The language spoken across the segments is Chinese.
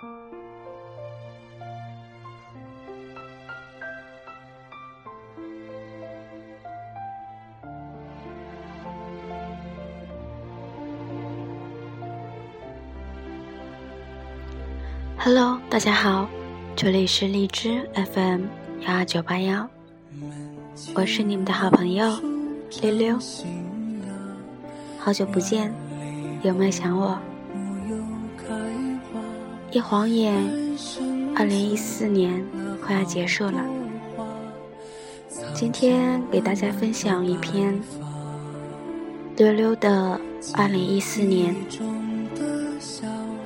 Hello，大家好，这里是荔枝 FM 幺二九八幺，我是你们的好朋友溜溜。好久不见，有没有想我？一晃眼，二零一四年快要结束了。今天给大家分享一篇溜溜的二零一四年。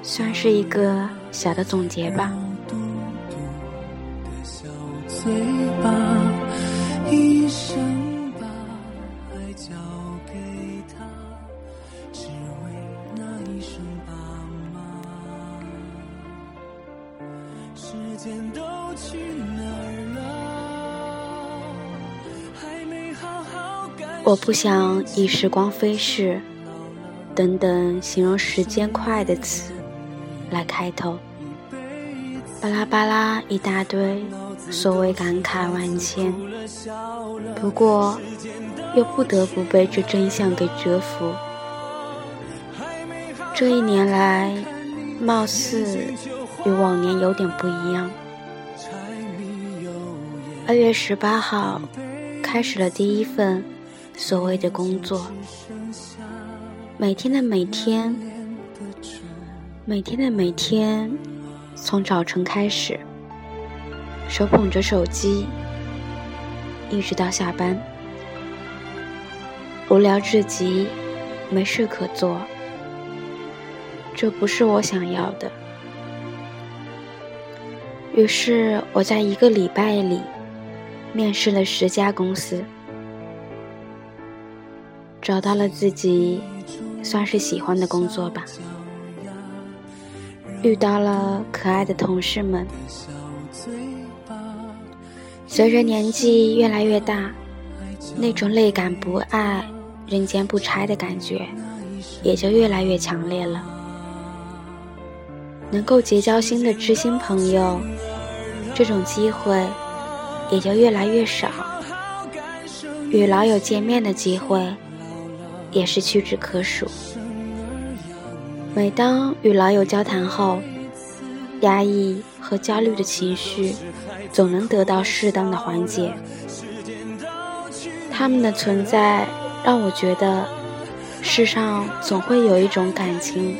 算是一个小的总结吧。我不想以时光飞逝等等形容时间快的词。来开头，巴拉巴拉一大堆，所谓感慨万千。不过，又不得不被这真相给折服。这一年来，貌似与往年有点不一样。二月十八号，开始了第一份所谓的工作，每天的每天。每天的每天，从早晨开始，手捧着手机，一直到下班，无聊至极，没事可做。这不是我想要的。于是我在一个礼拜里，面试了十家公司，找到了自己算是喜欢的工作吧。遇到了可爱的同事们，随着年纪越来越大，那种累感不爱、人间不拆的感觉也就越来越强烈了。能够结交新的知心朋友，这种机会也就越来越少。与老友见面的机会也是屈指可数。每当与老友交谈后，压抑和焦虑的情绪总能得到适当的缓解。他们的存在让我觉得，世上总会有一种感情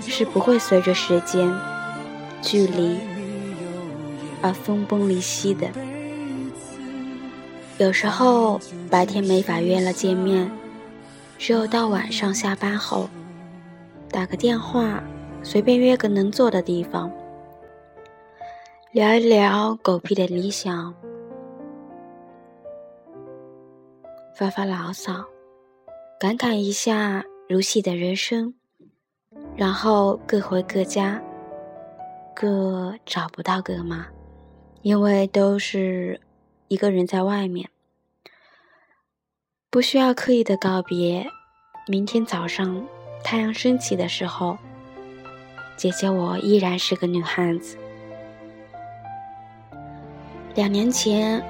是不会随着时间、距离而分崩离析的。有时候白天没法约了见面，只有到晚上下班后。打个电话，随便约个能坐的地方，聊一聊狗屁的理想，发发牢骚，感慨一下如戏的人生，然后各回各家，各找不到各妈，因为都是一个人在外面，不需要刻意的告别，明天早上。太阳升起的时候，姐姐我依然是个女汉子。两年前，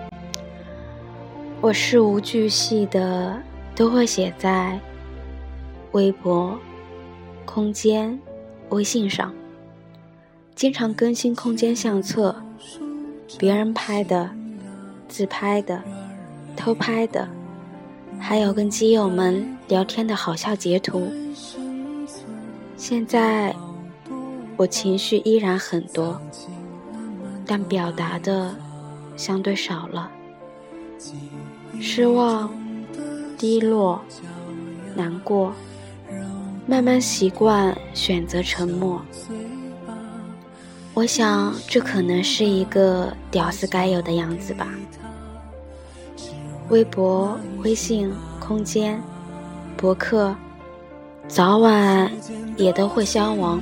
我事无巨细的都会写在微博、空间、微信上，经常更新空间相册，别人拍的、自拍的、偷拍的，还有跟基友们聊天的好笑截图。现在我情绪依然很多，但表达的相对少了。失望、低落、难过，慢慢习惯选择沉默。我想这可能是一个屌丝该有的样子吧。微博、微信、空间、博客。早晚也都会消亡，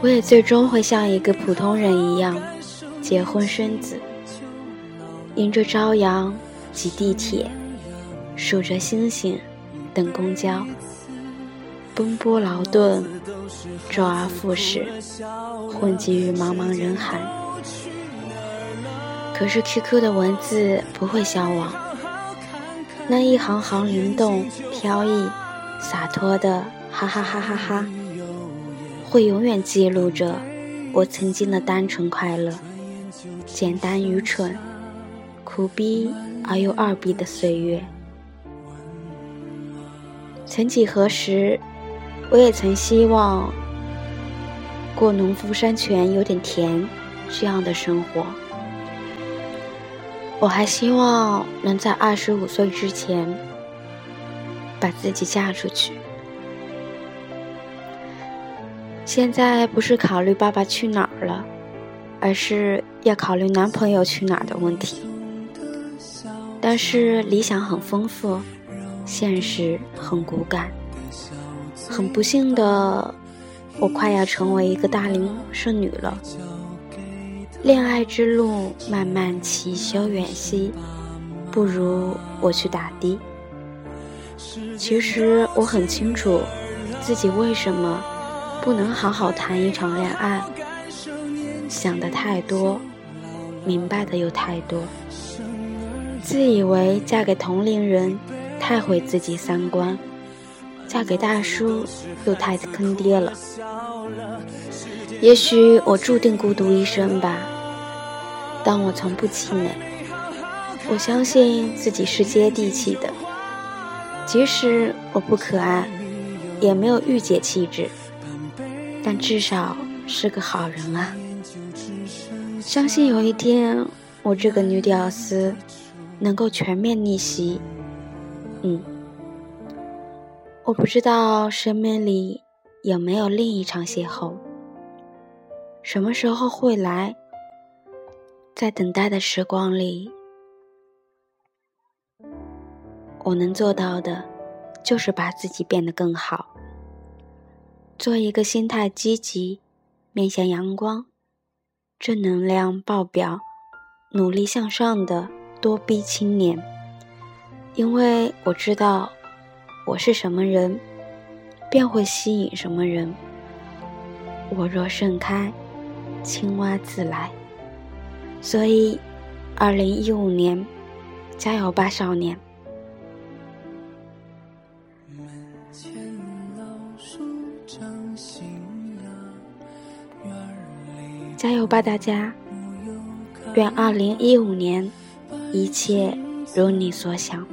我也最终会像一个普通人一样结婚生子，迎着朝阳挤地铁，数着星星等公交。奔波劳顿，周而复始，混迹于茫茫人海。可是 QQ 的文字不会消亡，那一行行灵动、飘逸、洒脱的哈哈哈哈哈，会永远记录着我曾经的单纯快乐、简单愚蠢、苦逼而又二逼的岁月。曾几何时。我也曾希望过农夫山泉有点甜这样的生活。我还希望能在二十五岁之前把自己嫁出去。现在不是考虑爸爸去哪儿了，而是要考虑男朋友去哪儿的问题。但是理想很丰富，现实很骨感。很不幸的，我快要成为一个大龄剩女了。恋爱之路漫漫其修远兮，不如我去打的。其实我很清楚自己为什么不能好好谈一场恋爱，想的太多，明白的又太多。自以为嫁给同龄人，太毁自己三观。嫁给大叔又太坑爹了，也许我注定孤独一生吧，但我从不气馁。我相信自己是接地气的，即使我不可爱，也没有御姐气质，但至少是个好人啊！相信有一天，我这个女屌丝能够全面逆袭。嗯。我不知道生命里有没有另一场邂逅，什么时候会来？在等待的时光里，我能做到的，就是把自己变得更好，做一个心态积极、面向阳光、正能量爆表、努力向上的多逼青年。因为我知道。我是什么人，便会吸引什么人。我若盛开，青蛙自来。所以，二零一五年，加油吧，少年！加油吧，大家！愿二零一五年一切如你所想。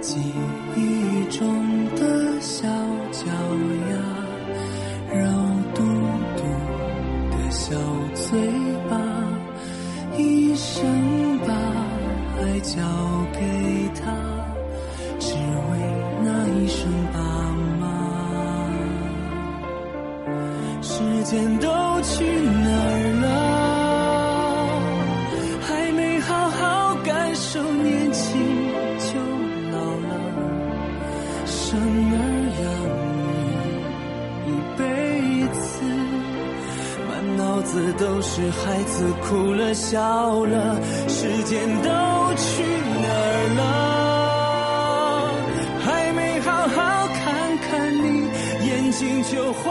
记忆中的小脚丫，肉嘟嘟的小嘴巴，一生把爱交给他，只为那一声爸妈。时间都去哪儿了？都是孩子哭了笑了，时间都去哪儿了？还没好好看看你，眼睛就花